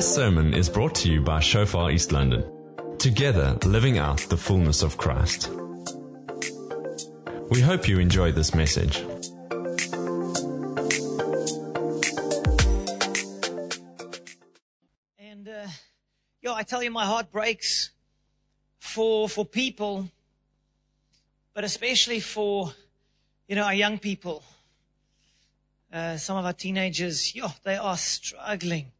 This sermon is brought to you by Shofar East London. Together, living out the fullness of Christ. We hope you enjoy this message. And uh, yo, I tell you, my heart breaks for for people, but especially for you know our young people. Uh, some of our teenagers, yo, they are struggling.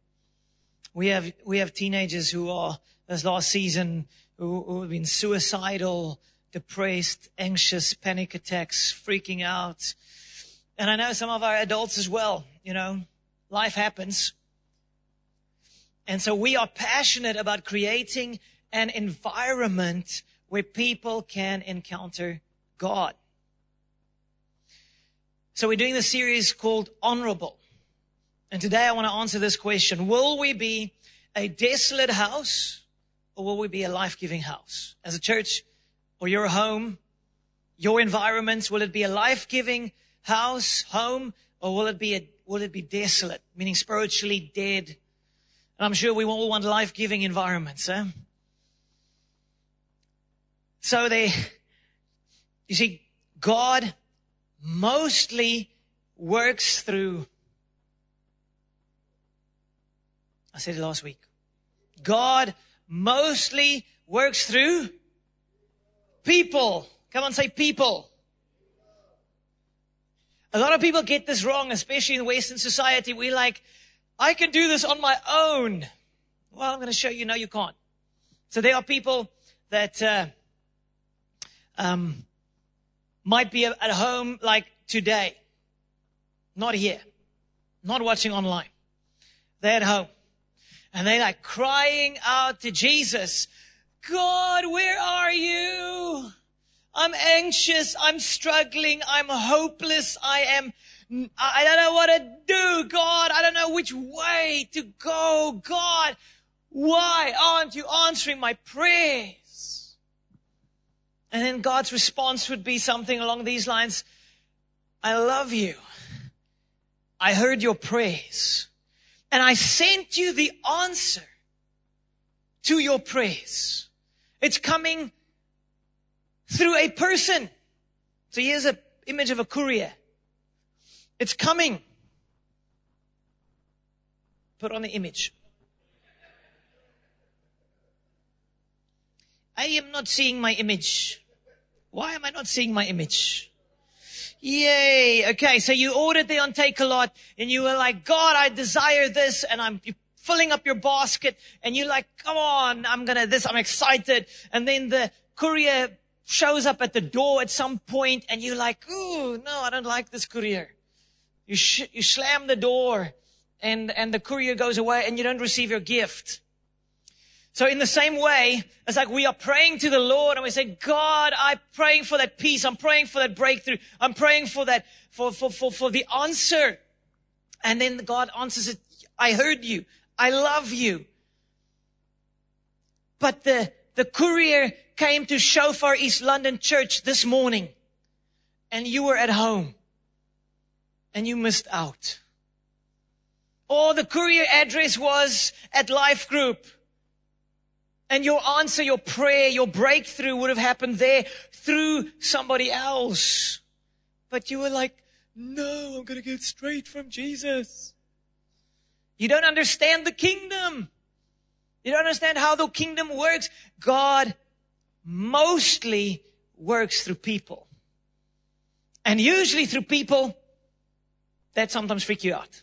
We have we have teenagers who are this last season who, who have been suicidal, depressed, anxious, panic attacks, freaking out. And I know some of our adults as well. You know, life happens. And so we are passionate about creating an environment where people can encounter God. So we're doing this series called Honorable. And today I want to answer this question. Will we be a desolate house or will we be a life-giving house? As a church or your home, your environment, will it be a life-giving house, home, or will it be a, will it be desolate, meaning spiritually dead? And I'm sure we all want life-giving environments, eh? So they, you see, God mostly works through I said it last week. God mostly works through people. Come on, say people. A lot of people get this wrong, especially in Western society. We're like, I can do this on my own. Well, I'm going to show you. No, you can't. So there are people that uh, um, might be at home like today, not here, not watching online. They're at home. And they like crying out to Jesus, God, where are you? I'm anxious. I'm struggling. I'm hopeless. I am, I don't know what to do. God, I don't know which way to go. God, why aren't you answering my prayers? And then God's response would be something along these lines. I love you. I heard your praise. And I sent you the answer to your praise. It's coming through a person. So here's an image of a courier. It's coming. Put on the image. I am not seeing my image. Why am I not seeing my image? Yay. Okay. So you ordered the on Takealot and you were like, God, I desire this and I'm filling up your basket and you're like, come on, I'm going to this, I'm excited. And then the courier shows up at the door at some point and you're like, ooh, no, I don't like this courier. You, sh- you slam the door and, and the courier goes away and you don't receive your gift. So in the same way, it's like we are praying to the Lord and we say, God, I'm praying for that peace. I'm praying for that breakthrough. I'm praying for that, for, for, for, for the answer. And then God answers it. I heard you. I love you. But the, the courier came to Shofar East London Church this morning and you were at home and you missed out. Or the courier address was at Life Group and your answer, your prayer, your breakthrough would have happened there through somebody else. But you were like, no, I'm going to get straight from Jesus. You don't understand the kingdom. You don't understand how the kingdom works. God mostly works through people. And usually through people that sometimes freak you out.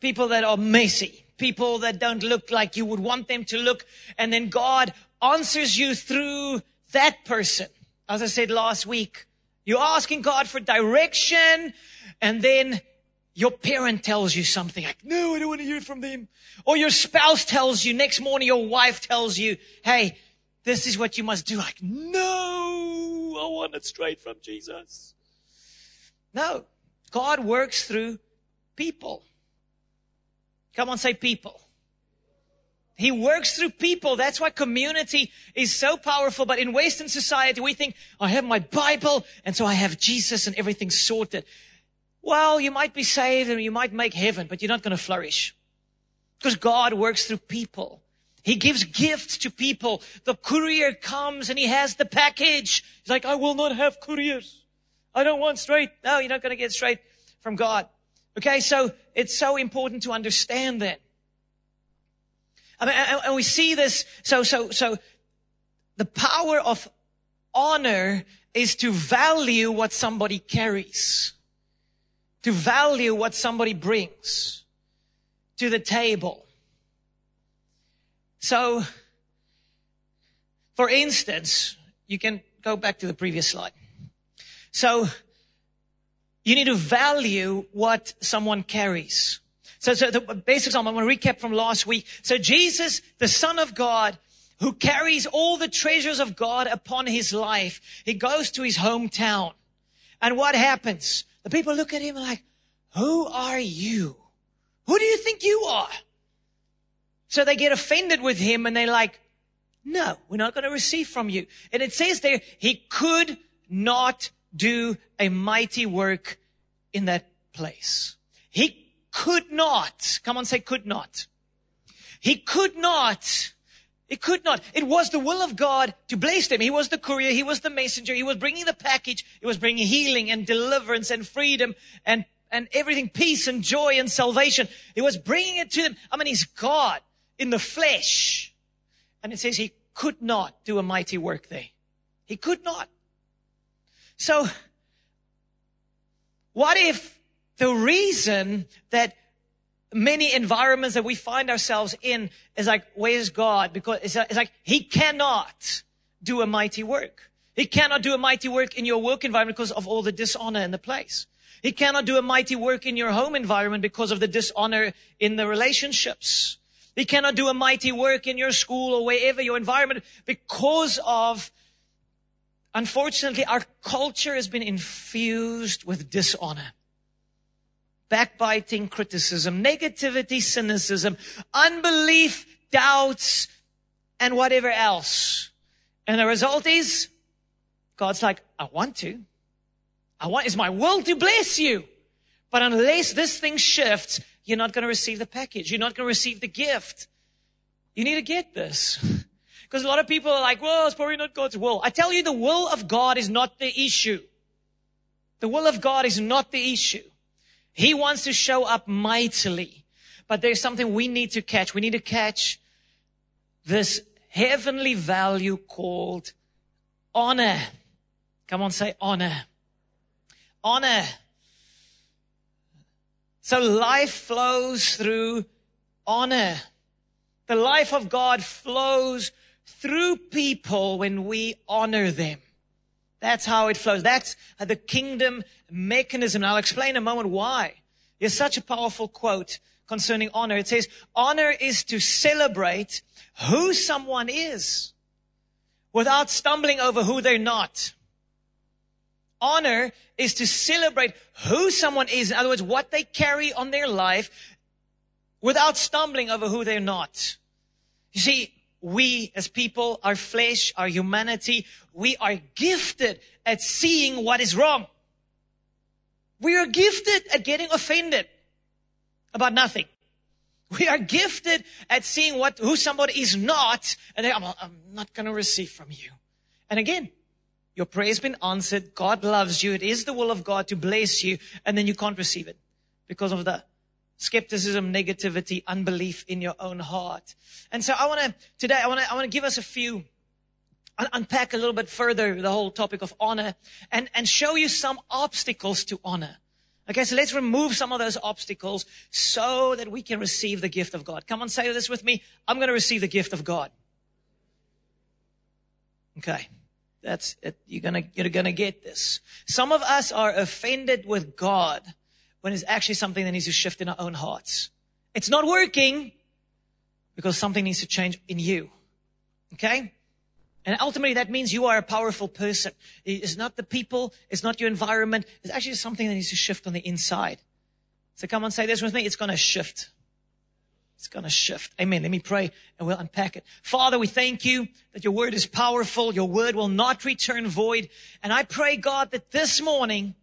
People that are messy people that don't look like you would want them to look. And then God answers you through that person. As I said last week, you're asking God for direction and then your parent tells you something like, no, I don't want to hear from them. Or your spouse tells you, next morning your wife tells you, hey, this is what you must do. Like, no, I want it straight from Jesus. No, God works through people. Come on, say people. He works through people. That's why community is so powerful. But in Western society, we think, I have my Bible, and so I have Jesus and everything's sorted. Well, you might be saved and you might make heaven, but you're not going to flourish. Because God works through people. He gives gifts to people. The courier comes and he has the package. He's like, I will not have couriers. I don't want straight. No, you're not going to get straight from God. Okay, so it's so important to understand that. I mean, and we see this. So, so, so the power of honor is to value what somebody carries, to value what somebody brings to the table. So, for instance, you can go back to the previous slide. So, you need to value what someone carries. So, so the basic example, I'm going to recap from last week. So Jesus, the Son of God, who carries all the treasures of God upon his life, he goes to his hometown. And what happens? The people look at him like, who are you? Who do you think you are? So they get offended with him and they're like, no, we're not going to receive from you. And it says there, he could not do a mighty work in that place. He could not. Come on, say could not. He could not. It could not. It was the will of God to bless them. He was the courier. He was the messenger. He was bringing the package. He was bringing healing and deliverance and freedom and, and everything, peace and joy and salvation. He was bringing it to them. I mean, he's God in the flesh. And it says he could not do a mighty work there. He could not. So, what if the reason that many environments that we find ourselves in is like, where's God? Because it's, like, He cannot do a mighty work. He cannot do a mighty work in your work environment because of all the dishonor in the place. He cannot do a mighty work in your home environment because of the dishonor in the relationships. He cannot do a mighty work in your school or wherever your environment because of Unfortunately, our culture has been infused with dishonor. Backbiting, criticism, negativity, cynicism, unbelief, doubts, and whatever else. And the result is, God's like, I want to. I want, it's my will to bless you. But unless this thing shifts, you're not going to receive the package. You're not going to receive the gift. You need to get this. Because a lot of people are like, well, it's probably not God's will. I tell you, the will of God is not the issue. The will of God is not the issue. He wants to show up mightily. But there's something we need to catch. We need to catch this heavenly value called honor. Come on, say honor. Honor. So life flows through honor. The life of God flows through people when we honor them. That's how it flows. That's the kingdom mechanism. And I'll explain in a moment why. It's such a powerful quote concerning honor. It says, honor is to celebrate who someone is without stumbling over who they're not. Honor is to celebrate who someone is. In other words, what they carry on their life without stumbling over who they're not. You see, we as people, our flesh, our humanity, we are gifted at seeing what is wrong. We are gifted at getting offended about nothing. We are gifted at seeing what, who somebody is not, and I'm, I'm not going to receive from you. And again, your prayer has been answered. God loves you. It is the will of God to bless you, and then you can't receive it because of the skepticism, negativity, unbelief in your own heart. And so I want to, today, I want to, I want to give us a few, unpack a little bit further the whole topic of honor and, and show you some obstacles to honor. Okay, so let's remove some of those obstacles so that we can receive the gift of God. Come on, say this with me. I'm going to receive the gift of God. Okay. That's it. You're gonna, you're gonna get this. Some of us are offended with God when it's actually something that needs to shift in our own hearts. It's not working because something needs to change in you. Okay? And ultimately that means you are a powerful person. It's not the people. It's not your environment. It's actually something that needs to shift on the inside. So come on, say this with me. It's to shift. It's going to shift. Amen. Let me pray and we'll unpack it. Father, we thank you that your word is powerful. Your word will not return void. And I pray, God, that this morning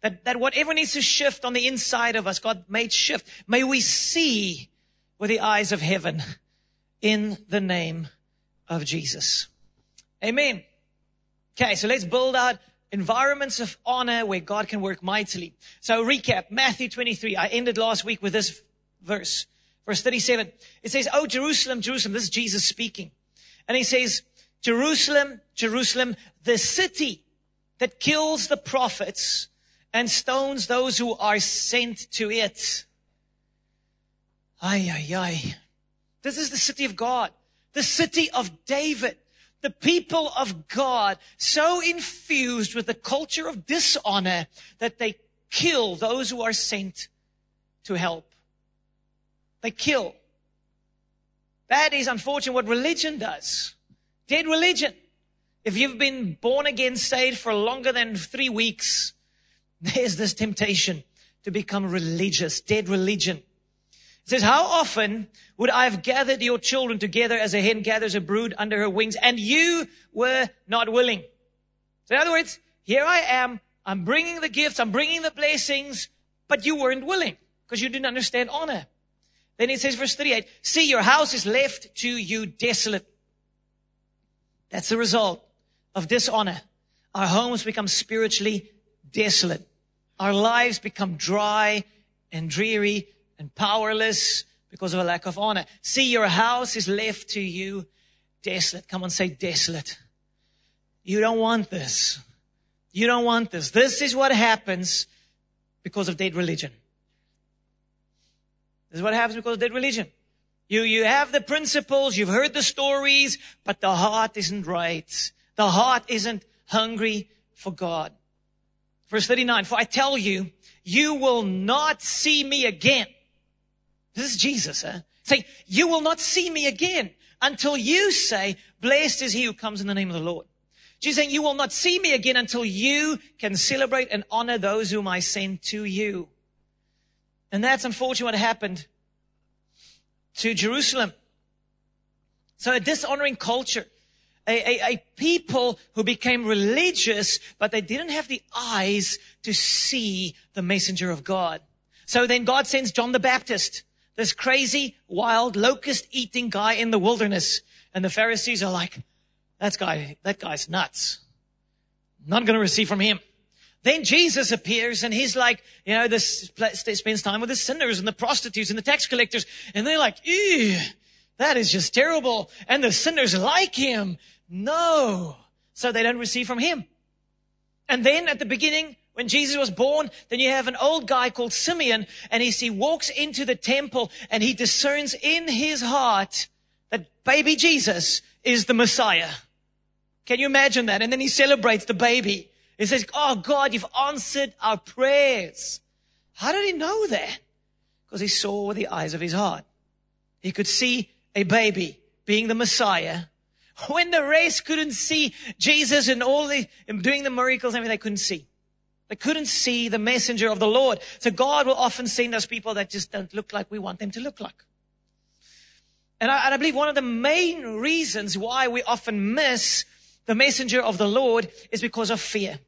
that, that whatever needs to shift on the inside of us, God, made shift. May we see with the eyes of heaven in the name of Jesus. Amen. Okay, so let's build out environments of honor where God can work mightily. So recap, Matthew 23. I ended last week with this verse. Verse 37. It says, Oh, Jerusalem, Jerusalem. This is Jesus speaking. And he says, Jerusalem, Jerusalem, the city that kills the prophets and stones those who are sent to it. Ay, ay, ay. This is the city of God, the city of David, the people of God, so infused with the culture of dishonor that they kill those who are sent to help. They kill. That is unfortunately what religion does. Dead religion. If you've been born again, saved for longer than three weeks, there's this temptation to become religious, dead religion. It says, how often would I have gathered your children together as a hen gathers a brood under her wings and you were not willing? So in other words, here I am. I'm bringing the gifts. I'm bringing the blessings, but you weren't willing because you didn't understand honor. Then it says verse 38, see your house is left to you desolate. That's the result of dishonor. Our homes become spiritually desolate. Our lives become dry and dreary and powerless because of a lack of honor. See, your house is left to you desolate. Come on, say desolate. You don't want this. You don't want this. This is what happens because of dead religion. This is what happens because of dead religion. You, you have the principles, you've heard the stories, but the heart isn't right. The heart isn't hungry for God. Verse 39, for I tell you, you will not see me again this is Jesus, huh? Saying, you will not see me again until you say, blessed is he who comes in the name of the Lord. Jesus saying, you will not see me again until you can celebrate and honor those whom I send to you. And that's unfortunately what happened to Jerusalem. So a dishonoring culture, a, a, people who became religious, but they didn't have the eyes to see the messenger of God. So then God sends John the Baptist this crazy, wild, locust eating guy in the wilderness. And the Pharisees are like, that guy, that guy's nuts. Not going to receive from him. Then Jesus appears and he's like, you know, this spends time with the sinners and the prostitutes and the tax collectors. And they're like, ew, that is just terrible. And the sinners like him. No. So they don't receive from him. And then at the beginning, when Jesus was born, then you have an old guy called Simeon and he, he walks into the temple and he discerns in his heart that baby Jesus is the Messiah. Can you imagine that? And then he celebrates the baby. He says, Oh God, you've answered our prayers. How did he know that? Because he saw with the eyes of his heart. He could see a baby being the Messiah when the race couldn't see Jesus and all the, doing the miracles and everything, they couldn't see. They couldn't see the messenger of the Lord. So God will often send us people that just don't look like we want them to look like. And I, and I believe one of the main reasons why we often miss the messenger of the Lord is because of fear.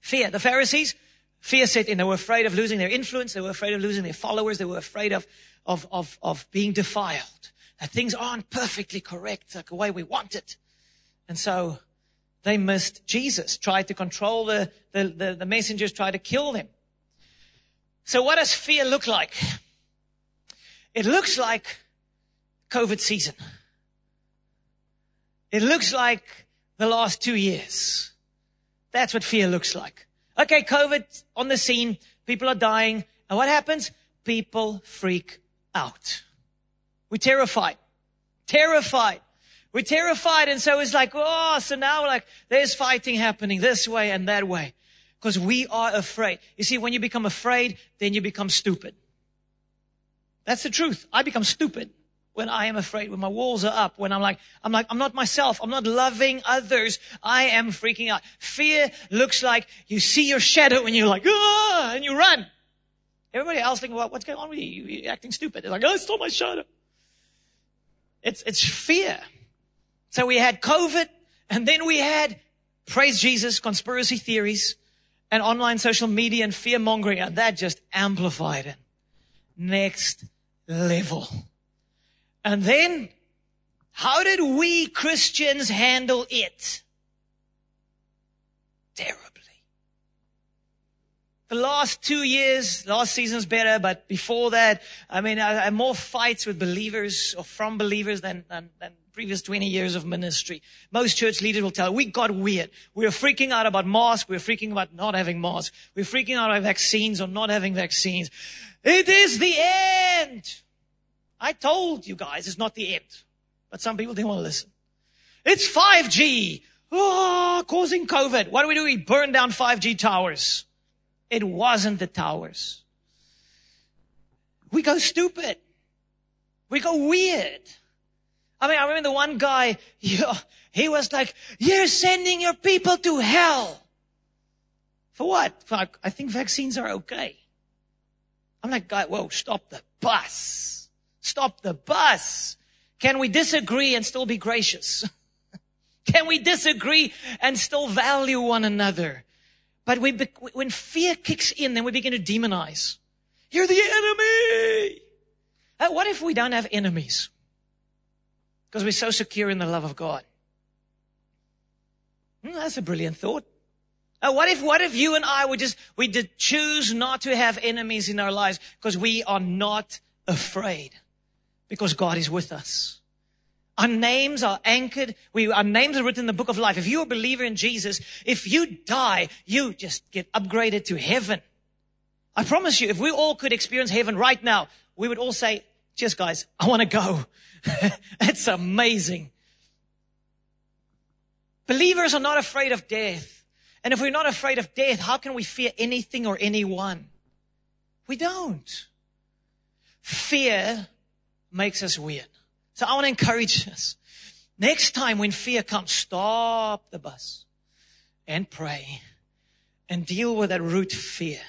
Fear. The Pharisees, fear set in. They were afraid of losing their influence. They were afraid of losing their followers. They were afraid of, of, of, of being defiled. Things aren't perfectly correct like the way we want it. And so they missed Jesus, tried to control the, the, the, the messengers, tried to kill them. So what does fear look like? It looks like COVID season. It looks like the last two years. That's what fear looks like. Okay, COVID on the scene. People are dying. And what happens? People freak out. We're terrified. Terrified. We're terrified. And so it's like, oh, so now we're like there's fighting happening this way and that way. Because we are afraid. You see, when you become afraid, then you become stupid. That's the truth. I become stupid when I am afraid, when my walls are up, when I'm like, I'm like, I'm not myself. I'm not loving others. I am freaking out. Fear looks like you see your shadow and you're like, ah, and you run. Everybody else thinking about what's going on with you. You're acting stupid. They're like, oh, I saw my shadow. It's, it's fear. So we had COVID and then we had, praise Jesus, conspiracy theories and online social media and fear mongering. And that just amplified it. Next level. And then, how did we Christians handle it? Terribly. Last two years, last season's better, but before that, I mean, I, I more fights with believers or from believers than, than, than previous 20 years of ministry. Most church leaders will tell, we got weird. We were freaking out about masks. We were freaking about not having masks. We were freaking out about vaccines or not having vaccines. It is the end. I told you guys it's not the end, but some people didn't want to listen. It's 5G. Oh, causing COVID. What do we do? We burn down 5G towers. It wasn't the towers. We go stupid. We go weird. I mean, I remember the one guy, he was like, you're sending your people to hell. For what? For, I think vaccines are okay. I'm like, guy, whoa, stop the bus. Stop the bus. Can we disagree and still be gracious? Can we disagree and still value one another? But we, when fear kicks in, then we begin to demonize. You're the enemy. Uh, what if we don't have enemies? Because we're so secure in the love of God. Hmm, that's a brilliant thought. Uh, what if, what if you and I would just, we did choose not to have enemies in our lives because we are not afraid because God is with us. Our names are anchored. We, our names are written in the book of life. If you're a believer in Jesus, if you die, you just get upgraded to heaven. I promise you, if we all could experience heaven right now, we would all say, just guys, I want to go. it's amazing. Believers are not afraid of death. And if we're not afraid of death, how can we fear anything or anyone? We don't. Fear makes us weird. So I want to encourage us. Next time when fear comes, stop the bus and pray and deal with that root fear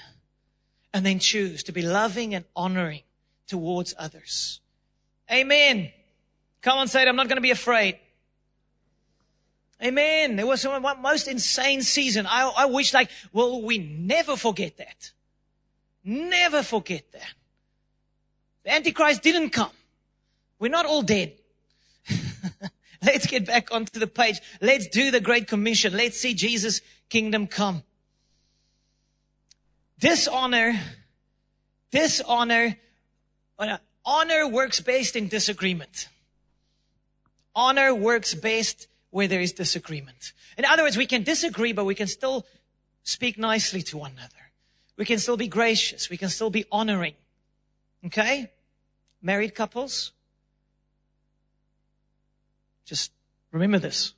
and then choose to be loving and honoring towards others. Amen. Come on, say it. I'm not going to be afraid. Amen. There was one most insane season. I, I wish like, well, we never forget that. Never forget that. The Antichrist didn't come. We're not all dead. Let's get back onto the page. Let's do the Great Commission. Let's see Jesus' kingdom come. Dishonor, dishonor, uh, honor works based in disagreement. Honor works based where there is disagreement. In other words, we can disagree, but we can still speak nicely to one another. We can still be gracious. We can still be honoring. Okay? Married couples, just remember this.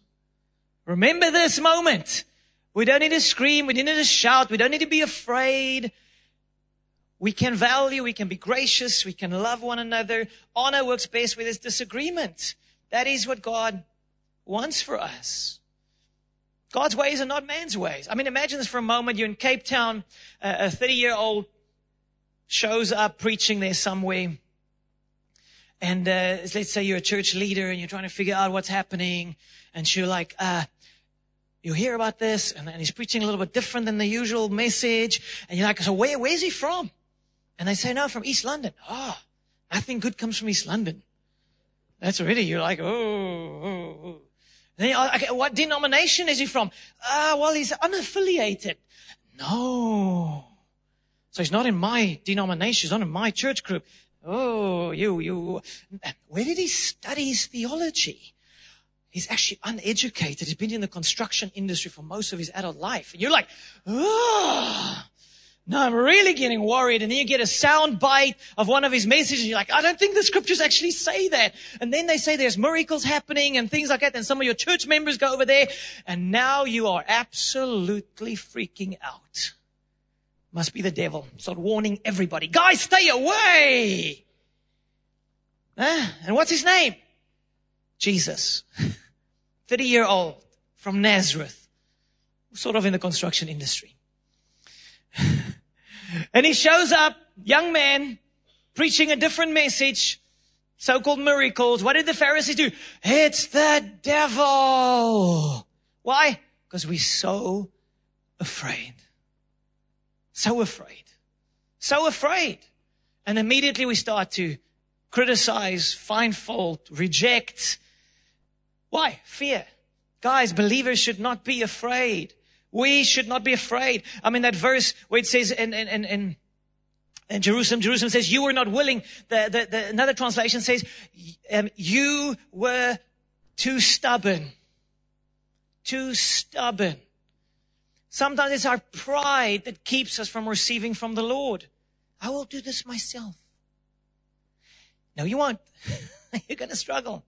Remember this moment. We don't need to scream. We don't need to shout. We don't need to be afraid. We can value. We can be gracious. We can love one another. Honor works best where there's disagreement. That is what God wants for us. God's ways are not man's ways. I mean, imagine this for a moment. You're in Cape Town. a 30 year old shows up preaching there somewhere. And uh, let's say you're a church leader and you're trying to figure out what's happening. And you're like, uh, you hear about this and, and he's preaching a little bit different than the usual message. And you're like, so where, where's he from? And they say, no, from East London. Oh, nothing good comes from East London. That's really, you're like, oh, oh, oh. Then, okay, what denomination is he from? Ah, uh, well, he's unaffiliated. No. So he's not in my denomination. He's not in my church group. Oh, you, you. Where did he study his theology? He's actually uneducated. He's been in the construction industry for most of his adult life. And you're like, oh, no, I'm really getting worried. And then you get a sound bite of one of his messages. You're like, I don't think the scriptures actually say that. And then they say there's miracles happening and things like that. And some of your church members go over there. And now you are absolutely freaking out. Must be the devil. Start warning everybody. Guys, stay away! Huh? And what's his name? Jesus. 30 year old from Nazareth. Sort of in the construction industry. and he shows up, young man, preaching a different message, so-called miracles. What did the Pharisees do? It's the devil. Why? Because we're so afraid. So afraid. So afraid. And immediately we start to criticize, find fault, reject. Why? Fear. Guys, believers should not be afraid. We should not be afraid. I mean, that verse where it says in, in, in, in in Jerusalem, Jerusalem says, you were not willing. The, the, the, another translation says, um, you were too stubborn. Too stubborn. Sometimes it's our pride that keeps us from receiving from the Lord. I will do this myself. No, you won't. You're going to struggle.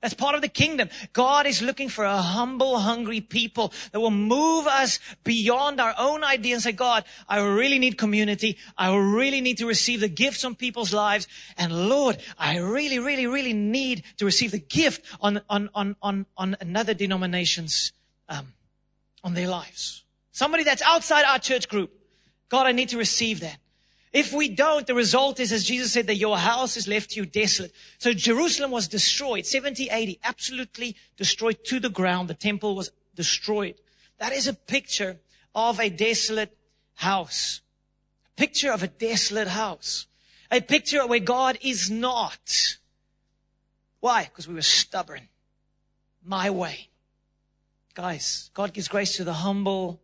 That's part of the kingdom. God is looking for a humble, hungry people that will move us beyond our own idea and say, God, I really need community. I really need to receive the gifts on people's lives. And Lord, I really, really, really need to receive the gift on, on, on, on, on another denomination's, um, on their lives. Somebody that's outside our church group. God, I need to receive that. If we don't, the result is, as Jesus said, that your house is left to you desolate. So Jerusalem was destroyed, 70 AD, absolutely destroyed to the ground. The temple was destroyed. That is a picture of a desolate house. A picture of a desolate house. A picture where God is not. Why? Because we were stubborn. My way. Guys, God gives grace to the humble.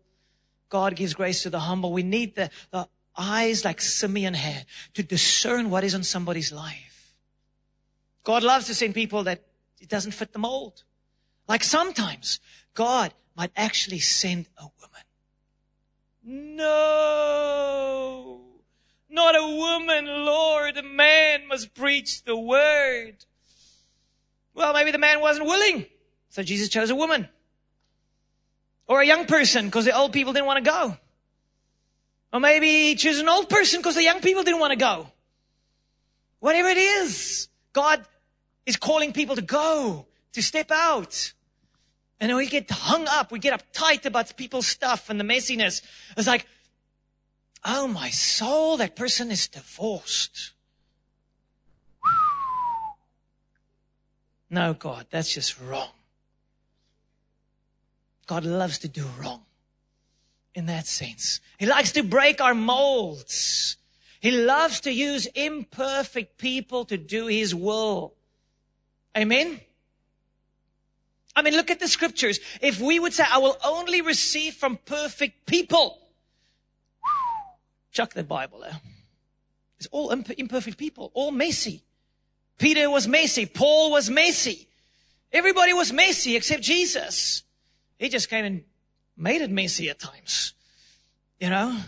God gives grace to the humble. We need the, the eyes like Simeon had to discern what is on somebody's life. God loves to send people that it doesn't fit the mold. Like sometimes God might actually send a woman. No, not a woman, Lord. A man must preach the word. Well, maybe the man wasn't willing. So Jesus chose a woman. Or a young person because the old people didn't want to go. Or maybe choose an old person because the young people didn't want to go. Whatever it is, God is calling people to go, to step out. And then we get hung up, we get uptight about people's stuff and the messiness. It's like, oh my soul, that person is divorced. No, God, that's just wrong. God loves to do wrong in that sense. He likes to break our molds. He loves to use imperfect people to do his will. Amen? I mean, look at the scriptures. If we would say, I will only receive from perfect people, chuck the Bible there. It's all imperfect people, all messy. Peter was messy. Paul was messy. Everybody was messy except Jesus. He just came and made it messy at times. You know?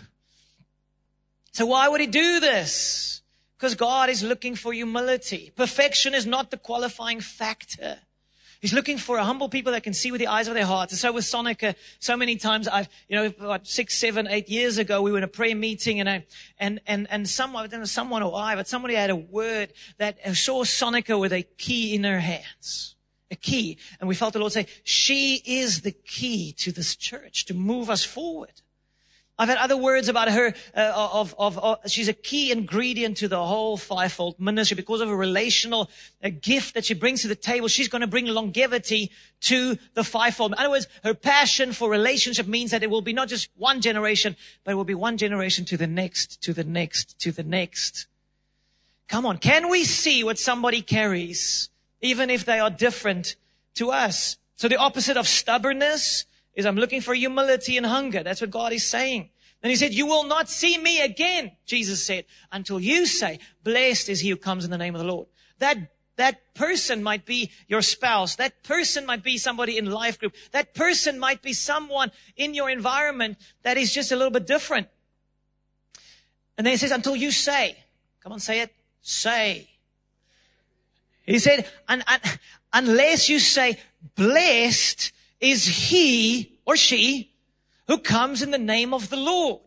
So why would he do this? Because God is looking for humility. Perfection is not the qualifying factor. He's looking for a humble people that can see with the eyes of their hearts. And so with Sonica, so many times I've, you know, about six, seven, eight years ago, we were in a prayer meeting and I, and, and, and someone, someone or I, but somebody had a word that saw Sonica with a key in her hands a key. And we felt the Lord say, she is the key to this church to move us forward. I've had other words about her uh, of, of, of, she's a key ingredient to the whole fivefold ministry because of a relational a gift that she brings to the table. She's going to bring longevity to the fivefold. In other words, her passion for relationship means that it will be not just one generation, but it will be one generation to the next, to the next, to the next. Come on. Can we see what somebody carries? Even if they are different to us. So the opposite of stubbornness is I'm looking for humility and hunger. That's what God is saying. Then he said, you will not see me again, Jesus said, until you say, blessed is he who comes in the name of the Lord. That, that person might be your spouse. That person might be somebody in life group. That person might be someone in your environment that is just a little bit different. And then he says, until you say, come on, say it, say. He said, un, un, unless you say, blessed is he or she who comes in the name of the Lord.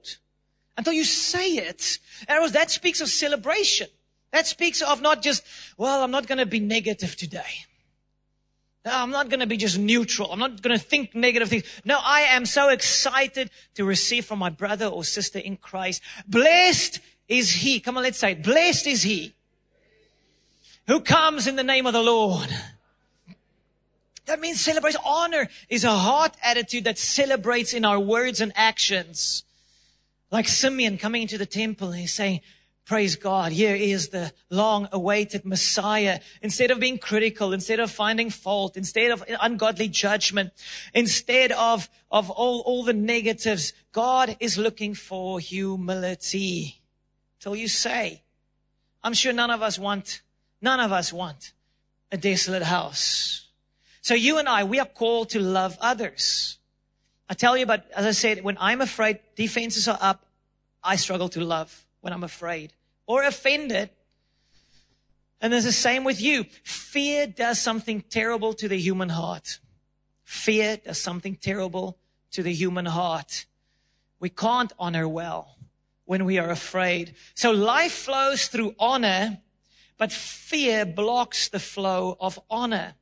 Until you say it. And that speaks of celebration. That speaks of not just, well, I'm not going to be negative today. No, I'm not going to be just neutral. I'm not going to think negative things. No, I am so excited to receive from my brother or sister in Christ. Blessed is he. Come on, let's say. Blessed is he who comes in the name of the Lord. That means celebration. Honor is a heart attitude that celebrates in our words and actions. Like Simeon coming into the temple and he's saying, Praise God. Here is the long awaited Messiah. Instead of being critical, instead of finding fault, instead of ungodly judgment, instead of, of all, all the negatives, God is looking for humility. Till you say, I'm sure none of us want, none of us want a desolate house. So you and I, we are called to love others. I tell you, but as I said, when I'm afraid, defenses are up, I struggle to love when I'm afraid or offended. And there's the same with you. Fear does something terrible to the human heart. Fear does something terrible to the human heart. We can't honor well when we are afraid. So life flows through honor, but fear blocks the flow of honor.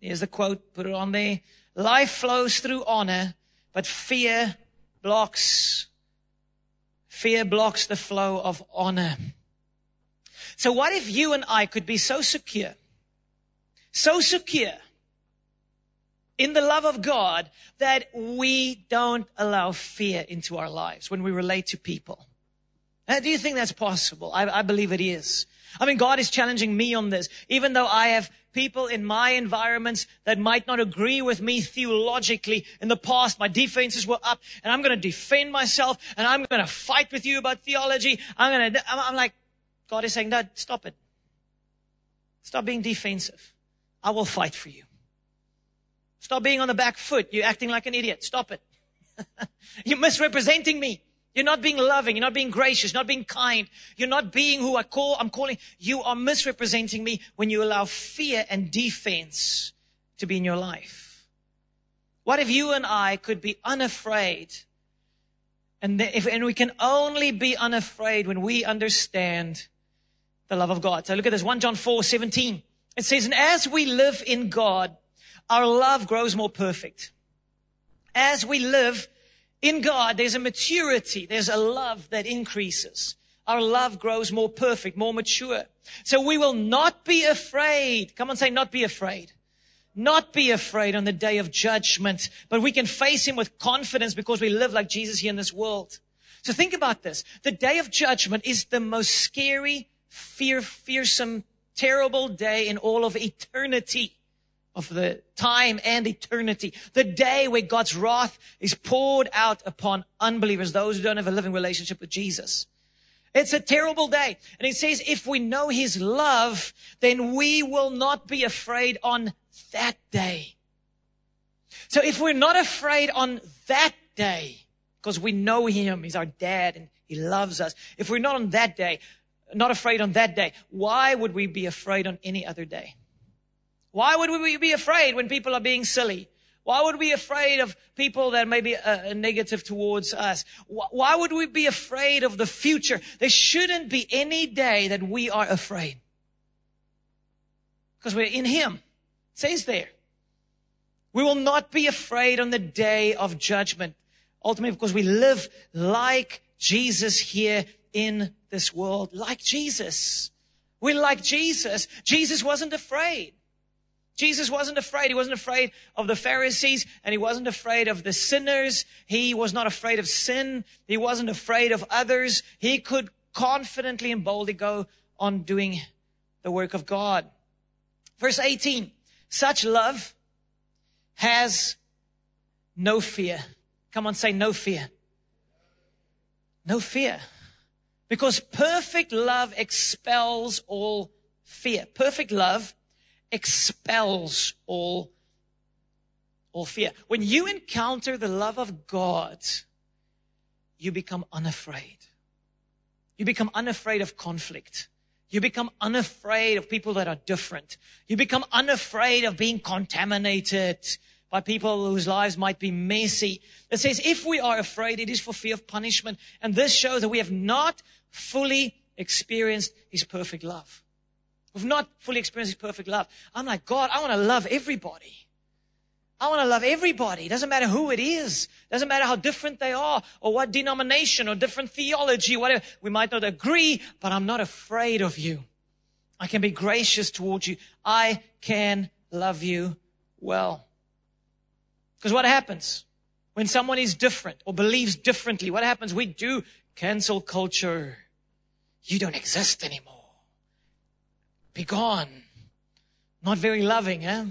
Here's the quote, put it on there. Life flows through honor, but fear blocks Fear blocks the flow of honor. So what if you and I could be so secure, so secure in the love of God that we don't allow fear into our lives when we relate to people? Do you think that's possible? I, I believe it is. I mean, God is challenging me on this, even though I have people in my environments that might not agree with me theologically. In the past, my defenses were up and I'm going to defend myself and I'm going to fight with you about theology. I'm going to, I'm like, God is saying, no, stop it. Stop being defensive. I will fight for you. Stop being on the back foot. You're acting like an idiot. Stop it. You're misrepresenting me. You're not being loving. You're not being gracious. Not being kind. You're not being who I call, I'm calling. You are misrepresenting me when you allow fear and defense to be in your life. What if you and I could be unafraid? And, if, and we can only be unafraid when we understand the love of God. So look at this. 1 John 4, 17. It says, and as we live in God, our love grows more perfect. As we live in God, there's a maturity, there's a love that increases. Our love grows more perfect, more mature. So we will not be afraid. Come on, say, not be afraid. Not be afraid on the day of judgment, but we can face Him with confidence because we live like Jesus here in this world. So think about this. The day of judgment is the most scary, fear, fearsome, terrible day in all of eternity of the time and eternity. The day where God's wrath is poured out upon unbelievers, those who don't have a living relationship with Jesus. It's a terrible day. And he says, if we know his love, then we will not be afraid on that day. So if we're not afraid on that day, because we know him, he's our dad and he loves us. If we're not on that day, not afraid on that day, why would we be afraid on any other day? Why would we be afraid when people are being silly? Why would we be afraid of people that may be uh, negative towards us? Why would we be afraid of the future? There shouldn't be any day that we are afraid. Because we're in Him. It says there. We will not be afraid on the day of judgment. Ultimately, because we live like Jesus here in this world. Like Jesus. We're like Jesus. Jesus wasn't afraid. Jesus wasn't afraid. He wasn't afraid of the Pharisees and he wasn't afraid of the sinners. He was not afraid of sin. He wasn't afraid of others. He could confidently and boldly go on doing the work of God. Verse 18. Such love has no fear. Come on, say no fear. No fear. Because perfect love expels all fear. Perfect love expels all, all fear. When you encounter the love of God, you become unafraid. You become unafraid of conflict. You become unafraid of people that are different. You become unafraid of being contaminated by people whose lives might be messy. It says, if we are afraid, it is for fear of punishment. And this shows that we have not fully experienced His perfect love. We've not fully experienced His perfect love. I'm like, God, I want to love everybody. I want to love everybody. Doesn't matter who it is. Doesn't matter how different they are or what denomination or different theology, whatever. We might not agree, but I'm not afraid of you. I can be gracious towards you. I can love you well. Because what happens when someone is different or believes differently? What happens? We do cancel culture. You don't exist anymore. Be gone. Not very loving, eh?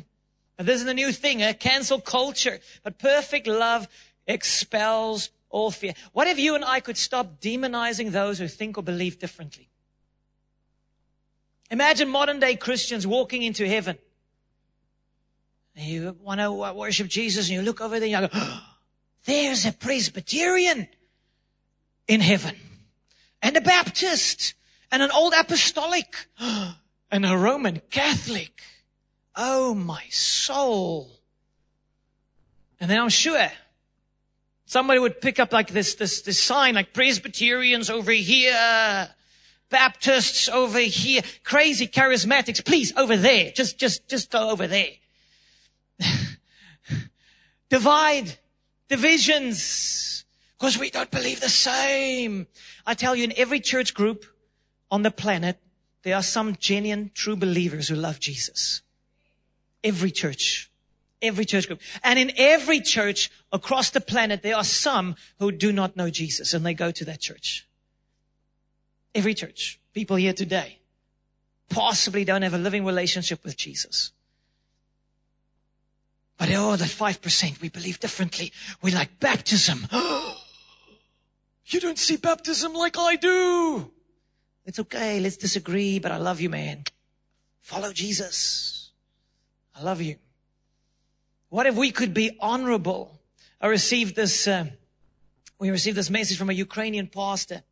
But this is the new thing, eh? Cancel culture. But perfect love expels all fear. What if you and I could stop demonizing those who think or believe differently? Imagine modern day Christians walking into heaven. You want to worship Jesus and you look over there and you go, oh, there's a Presbyterian in heaven and a Baptist and an old apostolic and a Roman Catholic. Oh, my soul. And then I'm sure somebody would pick up like this, this, this sign, like Presbyterians over here, Baptists over here, crazy charismatics, please over there. Just, just, just go over there. Divide, divisions, because we don't believe the same. I tell you, in every church group on the planet, there are some genuine, true believers who love Jesus. Every church. Every church group. And in every church across the planet, there are some who do not know Jesus and they go to that church. Every church. People here today possibly don't have a living relationship with Jesus. But oh, that 5% we believe differently. We like baptism. you don't see baptism like I do. It's okay. Let's disagree, but I love you, man. Follow Jesus. I love you. What if we could be honorable? I received this, uh, we received this message from a Ukrainian pastor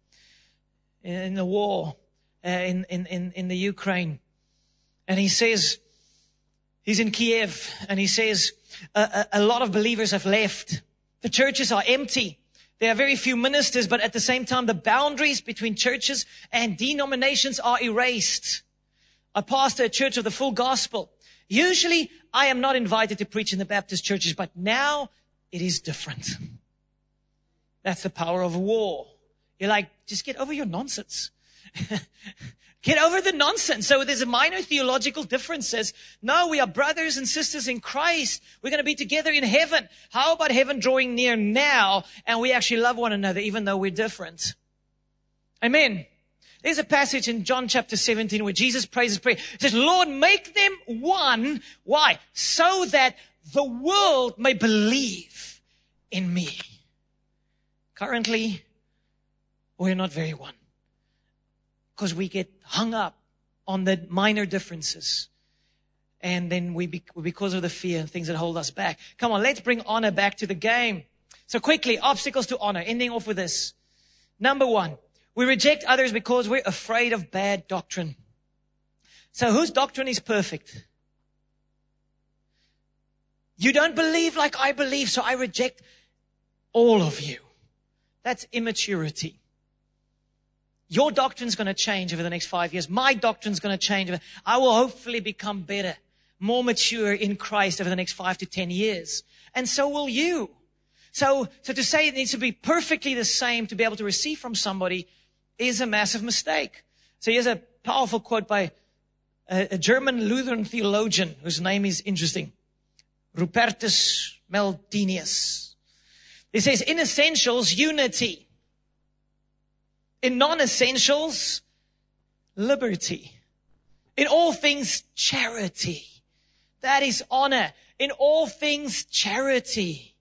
in the war uh, in, in, in, the Ukraine. And he says, he's in Kiev and he says, a, a, a lot of believers have left. The churches are empty. There are very few ministers, but at the same time, the boundaries between churches and denominations are erased. I pastor a church of the full gospel. Usually I am not invited to preach in the Baptist churches, but now it is different. That's the power of war. You're like, just get over your nonsense. Get over the nonsense. So there's a minor theological difference says, no, we are brothers and sisters in Christ. We're going to be together in heaven. How about heaven drawing near now and we actually love one another even though we're different? Amen. There's a passage in John chapter 17 where Jesus prays his prayer. He says, Lord, make them one. Why? So that the world may believe in me. Currently, we're not very one because we get hung up on the minor differences. And then we, because of the fear and things that hold us back. Come on, let's bring honor back to the game. So quickly, obstacles to honor. Ending off with this. Number one, we reject others because we're afraid of bad doctrine. So whose doctrine is perfect? You don't believe like I believe, so I reject all of you. That's immaturity. Your doctrine's going to change over the next five years. My doctrine's going to change. I will hopefully become better, more mature in Christ over the next five to ten years. And so will you. So, so to say it needs to be perfectly the same to be able to receive from somebody is a massive mistake. So here's a powerful quote by a, a German Lutheran theologian whose name is interesting. Rupertus Meldenius. He says, in essentials, unity. In non-essentials, liberty. In all things, charity. That is honor. In all things, charity.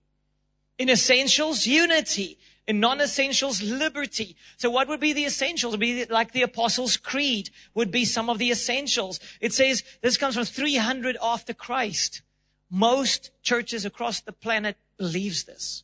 In essentials, unity. In non-essentials, liberty. So what would be the essentials? It would be like the Apostles' Creed would be some of the essentials. It says, this comes from 300 after Christ. Most churches across the planet believes this.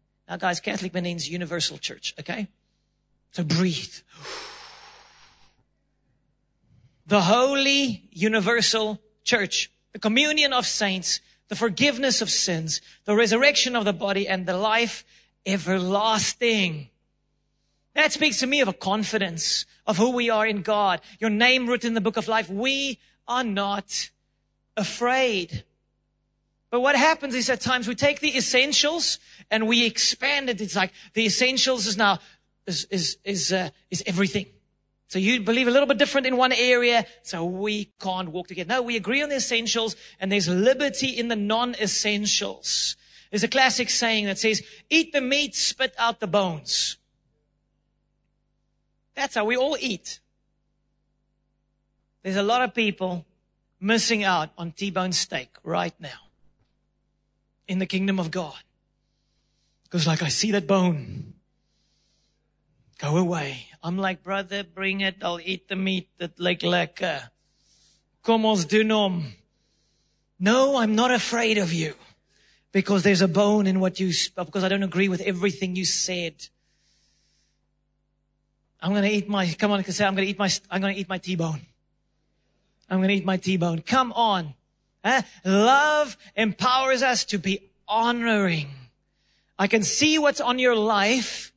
Now, guys, Catholic means universal church, okay? So breathe. The holy universal church, the communion of saints, the forgiveness of sins, the resurrection of the body, and the life everlasting. That speaks to me of a confidence of who we are in God. Your name written in the book of life. We are not afraid. But what happens is at times we take the essentials and we expand it. It's like the essentials is now, is, is, is, uh, is everything. So you believe a little bit different in one area, so we can't walk together. No, we agree on the essentials and there's liberty in the non-essentials. There's a classic saying that says, eat the meat, spit out the bones. That's how we all eat. There's a lot of people missing out on T-bone steak right now in the kingdom of God. Because like I see that bone. Go away. I'm like, brother, bring it. I'll eat the meat that like lekker. Kom ons doen. No, I'm not afraid of you. Because there's a bone in what you, because I don't agree with everything you said. I'm going to eat my, come on, say, I'm going to eat my, I'm going to eat my T-bone. I'm going to eat my T-bone. Come on. Eh? Love empowers us to be honoring. I can see what's on your life,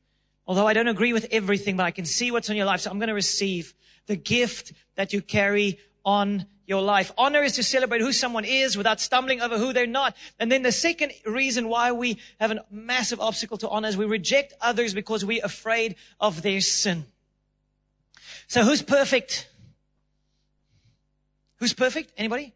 although I don't agree with everything, but I can see what's on your life. So I'm going to receive the gift that you carry on your life. Honor is to celebrate who someone is without stumbling over who they're not. And then the second reason why we have a massive obstacle to honor is we reject others because we're afraid of their sin. So who's perfect? Who's perfect? Anybody?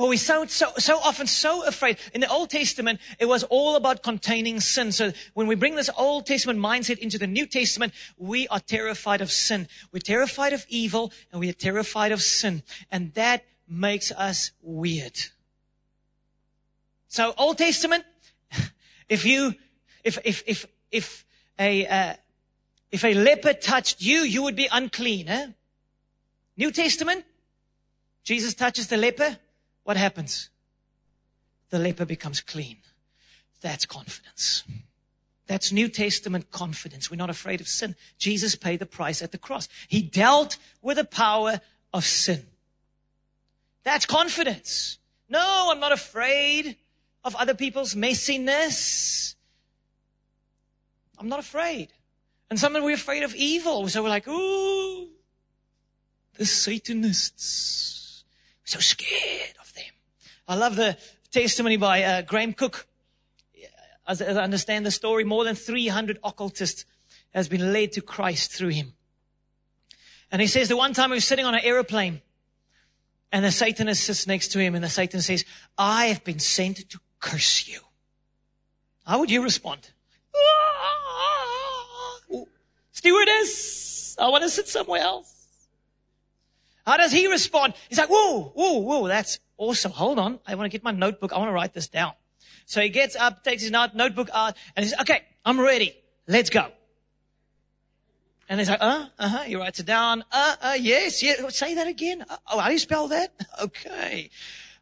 But we're so, so, so often so afraid. In the Old Testament, it was all about containing sin. So when we bring this Old Testament mindset into the New Testament, we are terrified of sin. We're terrified of evil and we are terrified of sin. And that makes us weird. So Old Testament, if you, if, if, if, if a, uh, if a leper touched you, you would be unclean. Eh? New Testament, Jesus touches the leper. What happens? The leper becomes clean. That's confidence. That's New Testament confidence. We're not afraid of sin. Jesus paid the price at the cross. He dealt with the power of sin. That's confidence. No, I'm not afraid of other people's messiness. I'm not afraid. And sometimes we're afraid of evil. So we're like, ooh, the Satanists. So scared of them. I love the testimony by uh, Graham Cooke. As, I understand the story, more than 300 occultists has been led to Christ through him. And he says the one time he was sitting on an aeroplane and the Satanist sits next to him and the Satan says, I have been sent to curse you. How would you respond? Stewardess, I want to sit somewhere else. How does he respond? He's like, whoa, whoa, whoa, that's awesome. Hold on. I want to get my notebook. I want to write this down. So he gets up, takes his notebook out, and he says, okay, I'm ready. Let's go. And he's like, uh, uh-huh. He writes it down. Uh, uh, yes, yes. Say that again. Uh, oh, how do you spell that? Okay.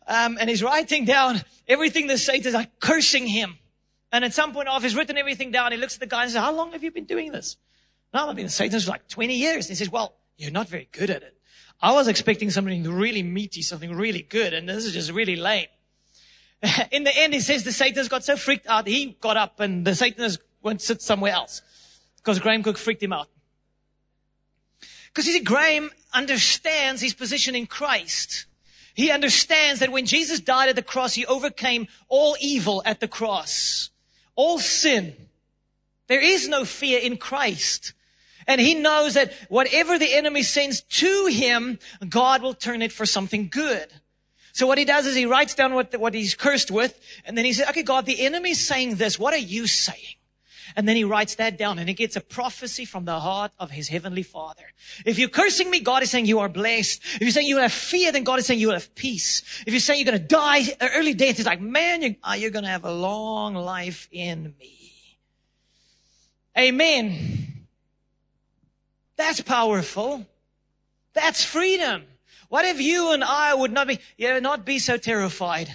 Um, and he's writing down everything the Satan's like cursing him. And at some point off, he's written everything down. He looks at the guy and says, how long have you been doing this? No, I've been Satan's for like 20 years. And he says, well, you're not very good at it. I was expecting something really meaty, something really good, and this is just really lame. In the end, he says the Satanist got so freaked out, he got up and the Satanist went sit somewhere else. Because Graham Cooke freaked him out. Because you see, Graham understands his position in Christ. He understands that when Jesus died at the cross, he overcame all evil at the cross. All sin. There is no fear in Christ. And he knows that whatever the enemy sends to him, God will turn it for something good. So what he does is he writes down what, what he's cursed with, and then he says, okay, God, the enemy's saying this. What are you saying? And then he writes that down and he gets a prophecy from the heart of his heavenly father. If you're cursing me, God is saying you are blessed. If you're saying you have fear, then God is saying you will have peace. If you're saying you're going to die uh, early death, he's like, man, uh, you're, you're going to have a long life in me. Amen. That's powerful. That's freedom. What if you and I would not be, you know, not be so terrified?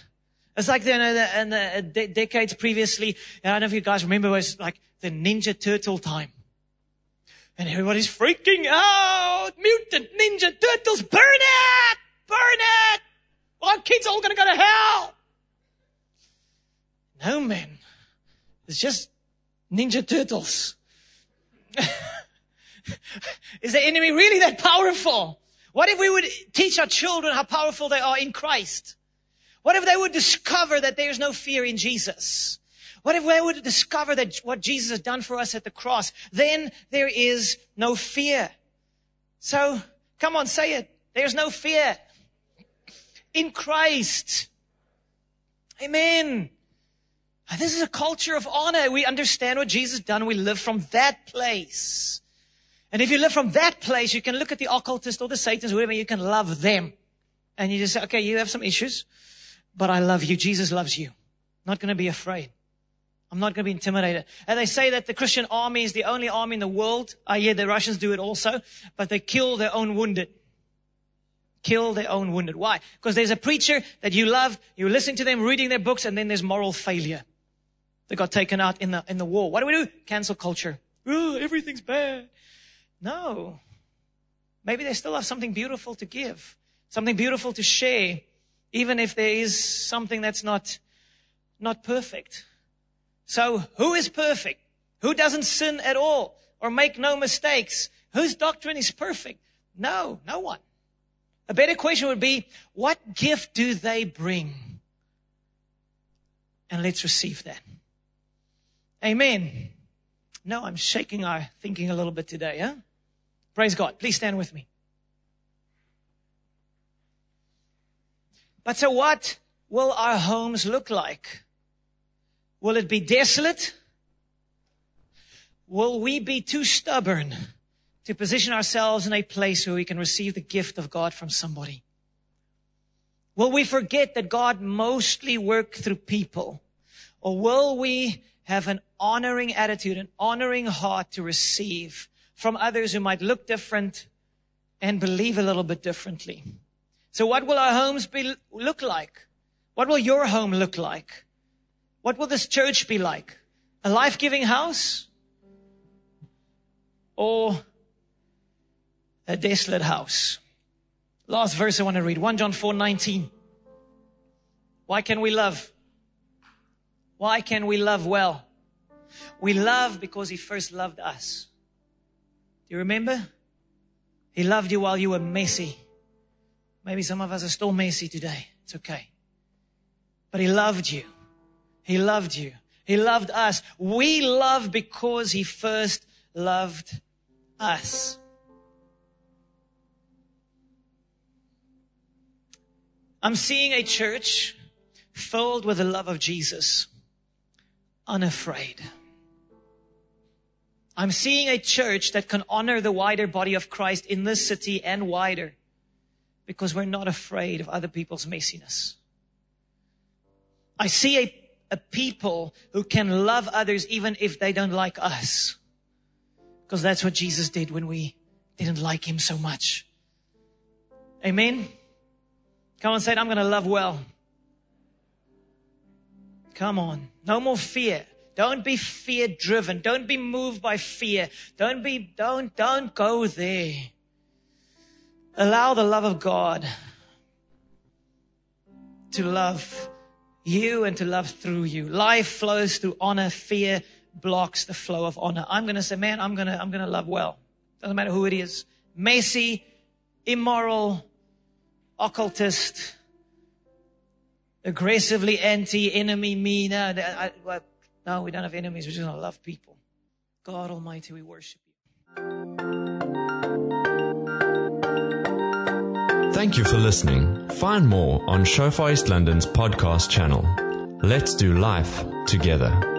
It's like in uh, the, in the uh, de- decades previously, uh, I don't know if you guys remember, it was like the Ninja Turtle time. And everybody's freaking out. Mutant Ninja Turtles, burn it! Burn it! Our kids are all gonna go to hell. No, man. It's just Ninja Turtles. Is the enemy really that powerful? What if we would teach our children how powerful they are in Christ? What if they would discover that there's no fear in Jesus? What if they would discover that what Jesus has done for us at the cross? Then there is no fear. So, come on, say it. There's no fear in Christ. Amen. This is a culture of honor. We understand what Jesus done. We live from that place. And if you live from that place, you can look at the occultist or the Satans, whatever, you can love them. And you just say, okay, you have some issues, but I love you. Jesus loves you. Not going to be afraid. I'm not going to be intimidated. And they say that the Christian army is the only army in the world. I hear the Russians do it also, but they kill their own wounded. Kill their own wounded. Why? Because there's a preacher that you love, you listen to them, reading their books, and then there's moral failure. They got taken out in the, in the war. What do we do? Cancel culture. Oh, everything's bad. No. Maybe they still have something beautiful to give, something beautiful to share, even if there is something that's not, not perfect. So who is perfect? Who doesn't sin at all or make no mistakes? Whose doctrine is perfect? No, no one. A better question would be, what gift do they bring? And let's receive that. Amen. No, I'm shaking our thinking a little bit today, huh? Praise God. Please stand with me. But so what will our homes look like? Will it be desolate? Will we be too stubborn to position ourselves in a place where we can receive the gift of God from somebody? Will we forget that God mostly worked through people? Or will we have an honoring attitude, an honoring heart to receive from others who might look different and believe a little bit differently? So what will our homes be, look like? What will your home look like? What will this church be like? A life-giving house? Or a desolate house? Last verse I want to read. 1 John 4, 19. Why can we love? Why can we love well? We love because he first loved us. Do you remember? He loved you while you were messy. Maybe some of us are still messy today. It's okay. But he loved you. He loved you. He loved us. We love because he first loved us. I'm seeing a church filled with the love of Jesus, unafraid. I'm seeing a church that can honor the wider body of Christ in this city and wider because we're not afraid of other people's messiness. I see a a people who can love others even if they don't like us. Because that's what Jesus did when we didn't like him so much. Amen. Come on, say it. I'm going to love well. Come on. No more fear. Don't be fear driven. Don't be moved by fear. Don't be, don't, don't go there. Allow the love of God to love you and to love through you. Life flows through honor. Fear blocks the flow of honor. I'm going to say, man, I'm going to, I'm going to love well. Doesn't matter who it is. Messy, immoral, occultist, aggressively anti-enemy, me. No, I, I, no, we don't have enemies. We're just going to love people. God Almighty, we worship you. Thank you for listening. Find more on Shofar East London's podcast channel. Let's do life together.